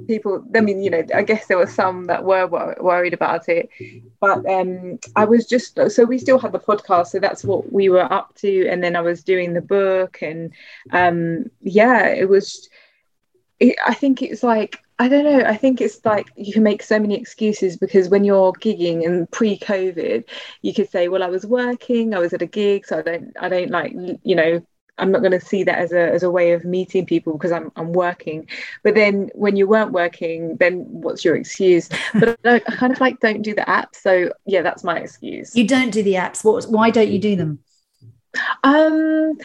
people i mean you know i guess there were some that were wor- worried about it. But um i was just so we still had the podcast so that's what we were up to. And then i was doing the book and um yeah it was it, i think it's like I don't know. I think it's like you can make so many excuses because when you're gigging and pre-COVID, you could say, "Well, I was working, I was at a gig, so I don't, I don't like, you know, I'm not going to see that as a as a way of meeting people because I'm I'm working." But then when you weren't working, then what's your excuse? But I, I kind of like don't do the apps, so yeah, that's my excuse. You don't do the apps. What? Why don't you do them? Um,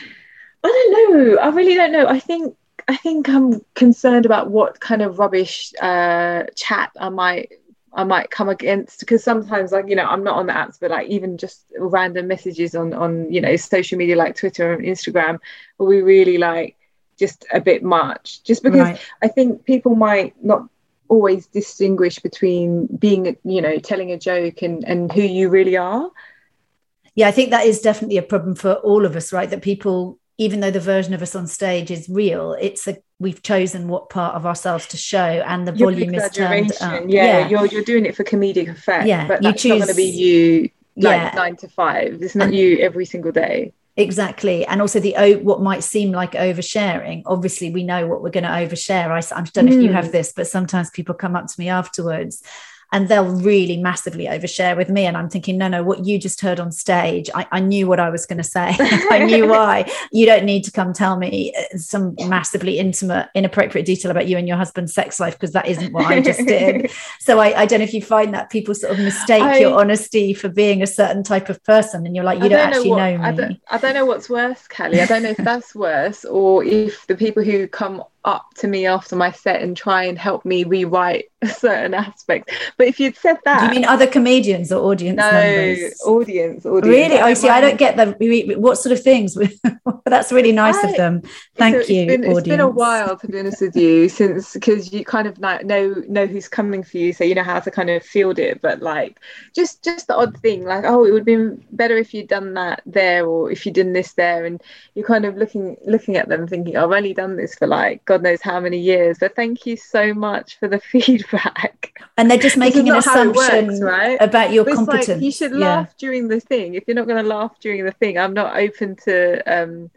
I don't know. I really don't know. I think I think I'm concerned about what kind of rubbish uh, chat I might I might come against because sometimes like you know I'm not on the apps but like even just random messages on on you know social media like Twitter and Instagram will be really like just a bit much. Just because right. I think people might not always distinguish between being you know telling a joke and and who you really are. Yeah I think that is definitely a problem for all of us right? That people even though the version of us on stage is real, it's a we've chosen what part of ourselves to show, and the Your volume is turned up. Yeah, yeah, you're you're doing it for comedic effect. Yeah, but that's choose, not going to be you like yeah. nine to five. It's not and, you every single day. Exactly, and also the what might seem like oversharing. Obviously, we know what we're going to overshare. I, I don't know mm. if you have mm. this, but sometimes people come up to me afterwards and they'll really massively overshare with me. And I'm thinking, no, no, what you just heard on stage, I, I knew what I was going to say. I knew why. You don't need to come tell me uh, some massively intimate, inappropriate detail about you and your husband's sex life because that isn't what I just did. so I, I, don't know if you find that people sort of mistake I, your honesty for being a certain type of person, and you're like, you don't, don't, actually know, what, know me. I don't, I don't know what's worse, Cally. I don't know if that's worse or if the people who come up to me after my set and try and help me rewrite certain aspects. But if you'd said that, Do you mean other comedians or audience no, members? audience, audience. Really? Oh, I oh, see. I don't get the what sort of things. that's really nice I, of them. Thank so you. It's been, it's been, a while, to be honest with you, since because you kind of know know who's coming for you, so you know how to kind of field it. But like, just just the odd thing, like, oh, it would be better if you'd done that there, or if you'd done this there, and you're kind of looking looking at them, thinking, oh, I've only done this for like God knows how many years. But thank you so much for the feedback. And they're just making an assumption works, right? about your competence. Like, you should laugh yeah. during the thing. If you're not going to laugh during the thing, I'm not open to, um,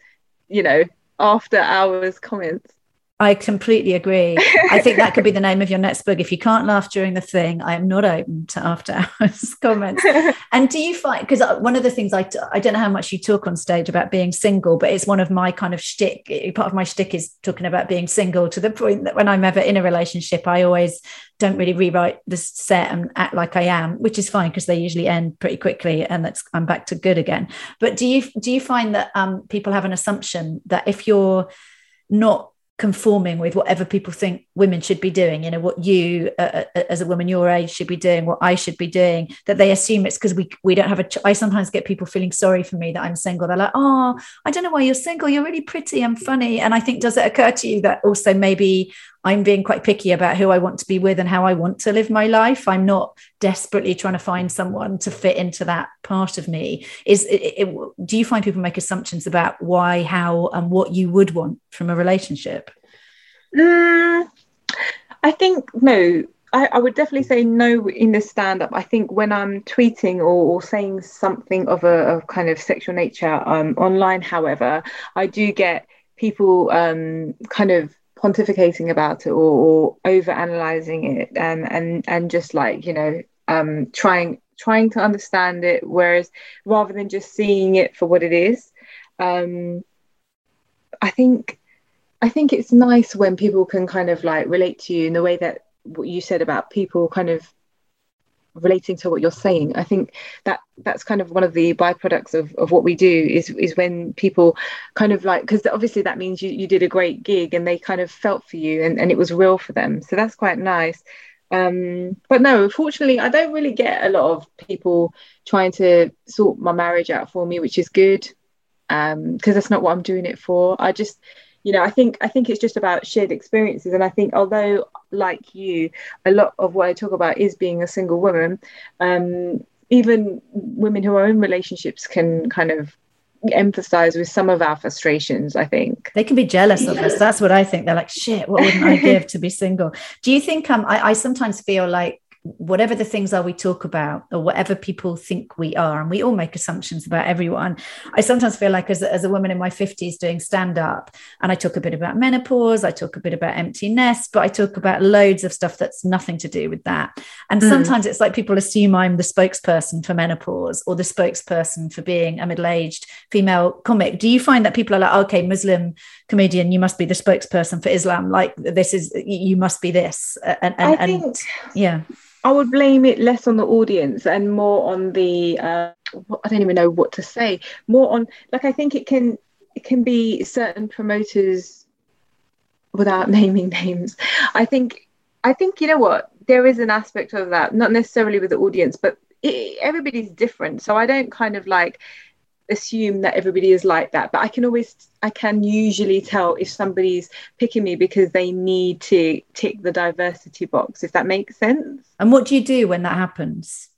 you know, after hours comments. I completely agree. I think that could be the name of your next book. If you can't laugh during the thing, I am not open to after hours comments. and do you find because uh, one of the things I I don't know how much you talk on stage about being single, but it's one of my kind of shtick. Part of my shtick is talking about being single to the point that when I'm ever in a relationship, I always don't really rewrite the set and act like I am, which is fine because they usually end pretty quickly, and that's I'm back to good again. But do you do you find that um, people have an assumption that if you're not conforming with whatever people think women should be doing you know what you uh, uh, as a woman your age should be doing what i should be doing that they assume it's because we we don't have a ch- i sometimes get people feeling sorry for me that i'm single. They're like oh i don't know why you're single. You're really pretty and funny. And i think does it occur to you that also maybe I'm being quite picky about who I want to be with and how I want to live my life. I'm not desperately trying to find someone to fit into that part of me. Is it, it, do you find people make assumptions about why, how, and what you would want from a relationship? Mm, I think no. I, I, would definitely say no in the stand up. I think when I'm tweeting or, or saying something of a of kind of sexual nature um, online, however, I do get people um, kind of pontificating about it or, or over analyzing it and and and just like you know um trying trying to understand it whereas rather than just seeing it for what it is um i think i think it's nice when people can kind of like relate to you in the way that what you said about people kind of relating to what you're saying. I think that that's kind of one of the byproducts of, of what we do is is when people kind of like because obviously that means you, you did a great gig and they kind of felt for you and, and it was real for them. So that's quite nice. Um, but no, fortunately, I don't really get a lot of people trying to sort my marriage out for me, which is good because um, that's not what I'm doing it for. I just you know i think i think it's just about shared experiences. And i think although like you a lot of what i talk about is being a single woman um, even women who are in relationships can kind of emphasize with some of our frustrations i think. They can be jealous of us. That's what i think. They're like shit what wouldn't i give to be single? Do you think um I, I sometimes feel like whatever the things are we talk about or whatever people think we are and we all make assumptions about everyone. I sometimes feel like as a, as a woman in my 50s doing stand up and i talk a bit about menopause i talk a bit about empty nest but i talk about loads of stuff that's nothing to do with that. And mm. sometimes it's like people assume i'm the spokesperson for menopause or the spokesperson for being a middle-aged female comic. Do you find that people are like okay muslim comedian you must be the spokesperson for islam. Like this is you must be this and and, and yeah I would blame it less on the audience and more on the uh, I don't even know what to say. More on like I think it can it can be certain promoters without naming names. I think I think you know what there is an aspect of that, not necessarily with the audience, but it, everybody's different. So I don't kind of like assume that everybody is like that but i can always i can usually tell if somebody's picking me because they need to tick the diversity box if that makes sense. And what do you do when that happens?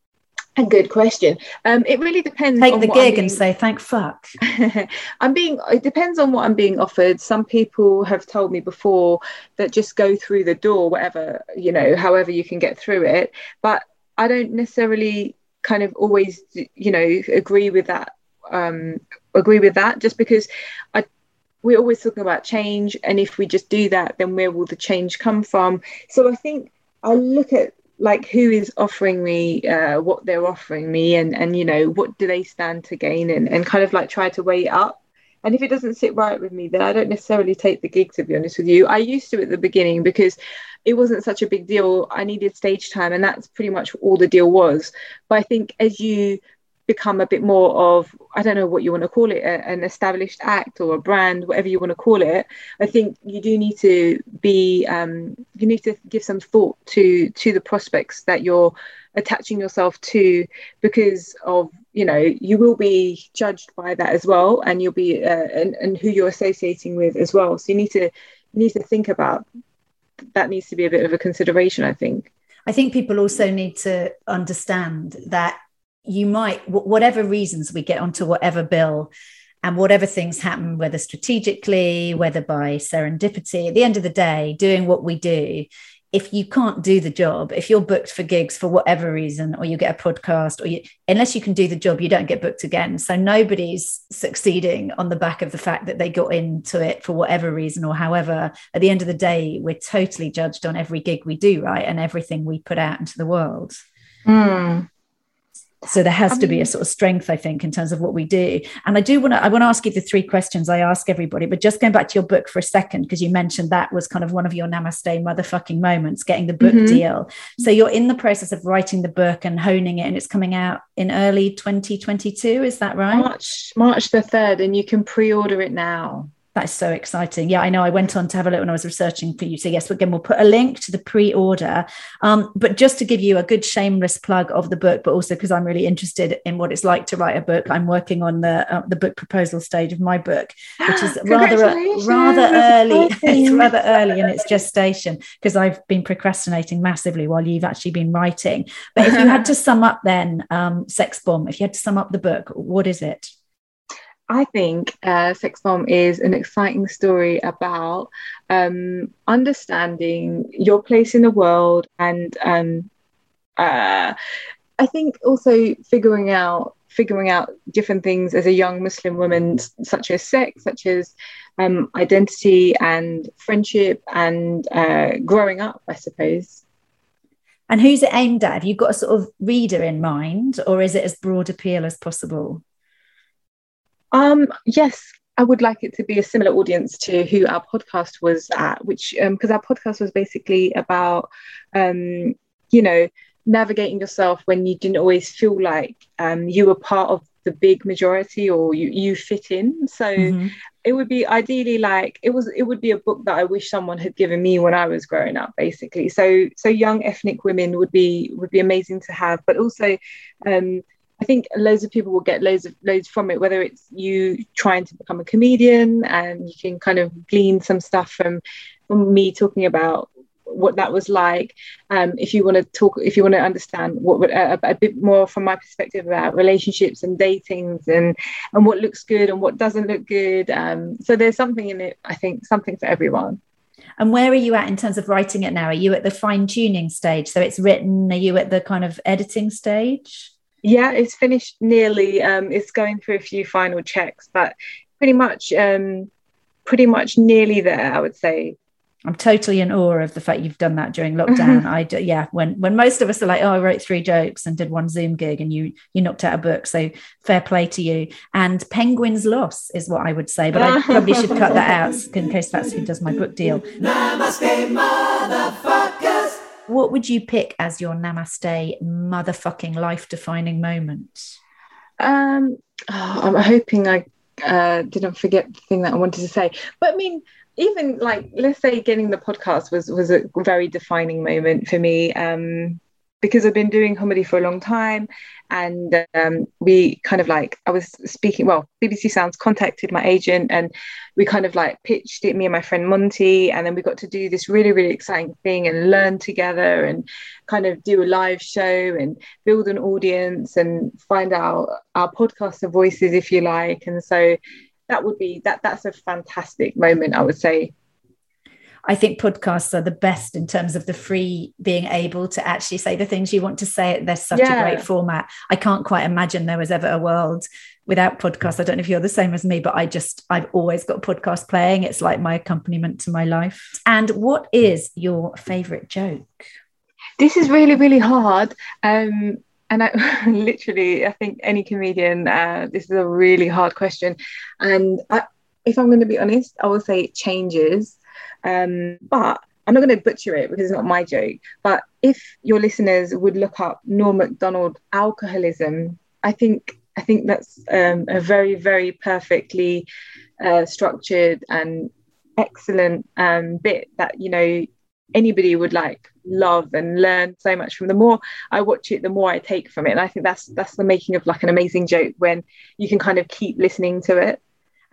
A good question. Um it really depends take the gig being... and say thank fuck. I'm being it depends on what i'm being offered. Some people have told me before that just go through the door whatever you know however you can get through it. But i don't necessarily kind of always you know agree with that um, agree with that just because I we're always talking about change and if we just do that then where will the change come from? So i think i look at like who is offering me uh, what they're offering me and and you know what do they stand to gain and, and kind of like try to weigh up. And if it doesn't sit right with me then i don't necessarily take the gig to be honest with you. I used to at the beginning because it wasn't such a big deal. I needed stage time and that's pretty much all the deal was. But i think as you become a bit more of I don't know what you want to call it a, an established act or a brand whatever you want to call it. I think you do need to be um, you need to give some thought to to the prospects that you're attaching yourself to because of you know you will be judged by that as well and you'll be uh, and, and who you're associating with as well. So you need to you need to think about that needs to be a bit of a consideration i think. I think people also need to understand that you might whatever reasons we get onto whatever bill and whatever things happen, whether strategically, whether by serendipity, at the end of the day, doing what we do, if you can't do the job, if you're booked for gigs for whatever reason, or you get a podcast, or you, unless you can do the job, you don't get booked again. So nobody's succeeding on the back of the fact that they got into it for whatever reason, or however. At the end of the day, we're totally judged on every gig we do, right, and everything we put out into the world. Mm so there has to be a sort of strength i think in terms of what we do. And i do want to i want to ask you the three questions i ask everybody but just going back to your book for a second because you mentioned that was kind of one of your namaste motherfucking moments getting the book mm-hmm. deal. So you're in the process of writing the book and honing it and it's coming out in early 2022 is that right? March march the 3rd and you can pre-order it now that's so exciting. Yeah, I know. I went on to have a look when I was researching for you. So, yes, again, we'll put a link to the pre order. Um, but just to give you a good shameless plug of the book, but also because I'm really interested in what it's like to write a book, I'm working on the uh, the book proposal stage of my book, which is rather rather early. it's rather early in its gestation because I've been procrastinating massively while you've actually been writing. But if you had to sum up then, um, Sex Bomb, if you had to sum up the book, what is it? I think uh, Sex Bomb is an exciting story about um, understanding your place in the world and um, uh, I think also figuring out figuring out different things as a young Muslim woman, such as sex, such as um, identity and friendship and uh, growing up, I suppose. And who's it aimed at? Have you got a sort of reader in mind, or is it as broad appeal as possible? Um, yes, I would like it to be a similar audience to who our podcast was at, which because um, our podcast was basically about, um, you know, navigating yourself when you didn't always feel like um, you were part of the big majority or you you fit in. So mm-hmm. it would be ideally like it was it would be a book that I wish someone had given me when I was growing up, basically. So so young ethnic women would be would be amazing to have, but also um, I think loads of people will get loads of loads from it, whether it's you trying to become a comedian and you can kind of glean some stuff from, from me talking about what that was like. Um, if you want to talk, if you want to understand what a, a, bit more from my perspective about relationships and datings and and what looks good and what doesn't look good. Um, so there's something in it. I think something for everyone. And where are you at in terms of writing it now? Are you at the fine tuning stage? So it's written. Are you at the kind of editing stage? Yeah, it's finished nearly. Um, it's going through a few final checks, but pretty much, um, pretty much nearly there. I would say. I'm totally in awe of the fact you've done that during lockdown. I do, yeah, when when most of us are like, oh, I wrote three jokes and did one Zoom gig, and you you knocked out a book. So fair play to you. And Penguin's loss is what I would say, but I probably should cut that out in case that's who does my book deal. What would you pick as your namaste motherfucking life defining moment? Um, oh, I'm hoping I uh, didn't forget the thing that I wanted to say. But I mean, even like let's say getting the podcast was was a very defining moment for me. Um, because I've been doing comedy for a long time and um, we kind of like I was speaking well BBC Sounds contacted my agent and we kind of like pitched it me and my friend Monty and then we got to do this really really exciting thing and learn together and kind of do a live show and build an audience and find out our podcaster voices if you like. And so that would be that that's a fantastic moment I would say I think podcasts are the best in terms of the free being able to actually say the things you want to say. They're such yeah. a great format. I can't quite imagine there was ever a world without podcasts. I don't know if you're the same as me, but I just, I've always got podcast playing. It's like my accompaniment to my life. And what is your favorite joke? This is really, really hard. Um, and I literally, I think any comedian, uh, this is a really hard question. And I, if I'm going to be honest, I will say it changes. Um, but I'm not going to butcher it because it's not my joke. But if your listeners would look up Norm Macdonald alcoholism, I think I think that's um, a very very perfectly uh, structured and excellent um, bit that you know anybody would like love and learn so much from the more I watch it the more I take from it and I think that's that's the making of like an amazing joke when you can kind of keep listening to it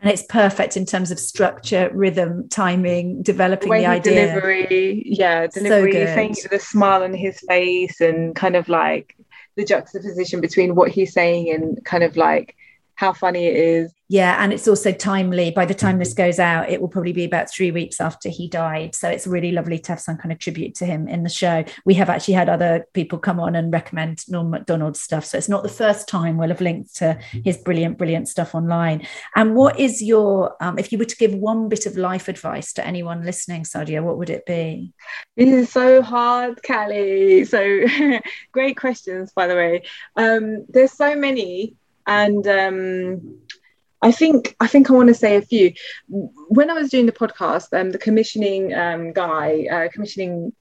and it's perfect in terms of structure rhythm timing developing the, the idea. delivery yeah delivery so saying the smile on his face and kind of like the juxtaposition between what he's saying and kind of like how funny it is. Yeah and it's also timely. By the time this goes out it will probably be about three weeks after he died. So it's really lovely to have some kind of tribute to him in the show. We have actually had other people come on and recommend norm macdonald's stuff. So it's not the first time we'll have linked to his brilliant brilliant stuff online. And what is your um, if you were to give one bit of life advice to anyone listening sadia what would it be? This is so hard Cally. So great questions by the way. Um, there's so many and um, I think I think I want to say a few. When I was doing the podcast, um, the commissioning um, guy, uh, commissioning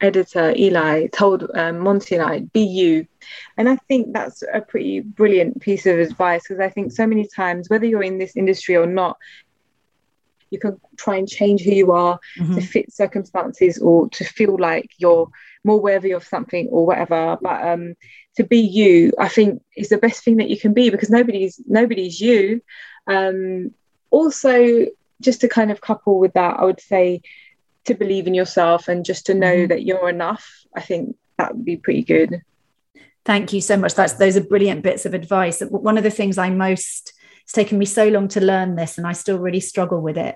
editor Eli told um, Monty and I, "Be you," and I think that's a pretty brilliant piece of advice because I think so many times, whether you're in this industry or not, you can try and change who you are mm-hmm. to fit circumstances or to feel like you're more worthy of something or whatever. But um, to be you, I think is the best thing that you can be because nobody's nobody's you. Um, also, just to kind of couple with that, I would say to believe in yourself and just to know mm-hmm. that you're enough. I think that would be pretty good. Thank you so much. That's those are brilliant bits of advice. One of the things I most it's taken me so long to learn this and I still really struggle with it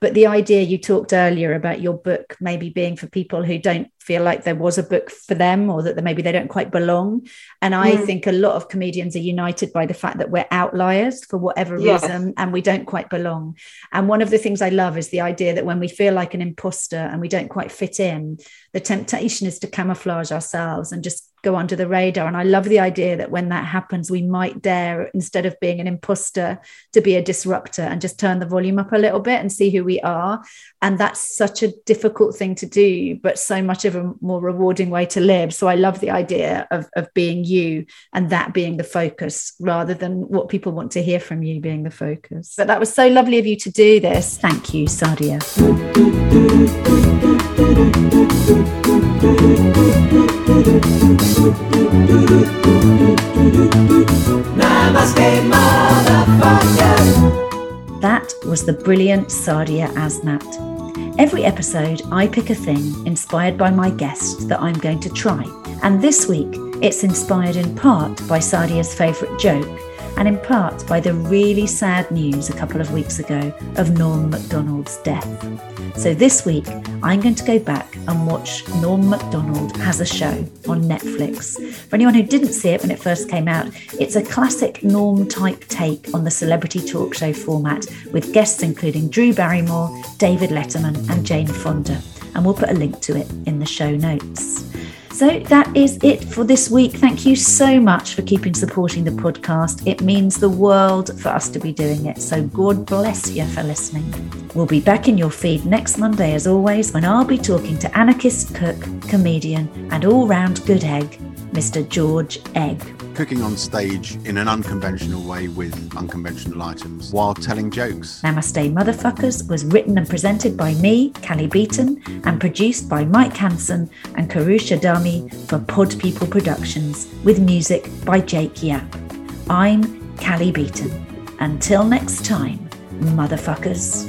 but the idea you talked earlier about your book maybe being for people who don't feel like there was a book for them or that maybe they don't quite belong and i mm. think a lot of comedians are united by the fact that we're outliers for whatever yes. reason and we don't quite belong and one of the things i love is the idea that when we feel like an imposter and we don't quite fit in the temptation is to camouflage ourselves and just go under the radar. And I love the idea that when that happens, we might dare, instead of being an imposter, to be a disruptor and just turn the volume up a little bit and see who we are. And that's such a difficult thing to do, but so much of a more rewarding way to live. So I love the idea of, of being you and that being the focus rather than what people want to hear from you being the focus. But that was so lovely of you to do this. Thank you, Sadia. That was the brilliant Sadia Azmat. Every episode, I pick a thing inspired by my guest that I'm going to try. And this week, it's inspired in part by Sadia's favourite joke and in part by the really sad news a couple of weeks ago of Norm Macdonald's death. So this week, I'm going to go back and watch Norm Macdonald Has a Show on Netflix. For anyone who didn't see it when it first came out, it's a classic Norm type take on the celebrity talk show format with guests including Drew Barrymore, David Letterman, and Jane Fonda. And we'll put a link to it in the show notes. So that is it for this week. Thank you so much for keeping supporting the podcast. It means the world for us to be doing it. So God bless you for listening. We'll be back in your feed next Monday, as always, when I'll be talking to anarchist cook, comedian, and all round good egg, Mr. George Egg cooking on stage in an unconventional way with unconventional items while telling jokes. Namaste Motherfuckers was written and presented by me, Cally Beaton, and produced by Mike Hanson and Kourosh Adhamy for Pod People Productions, with music by Jake Yapp. I'm Cally Beaton. Until next time, motherfuckers.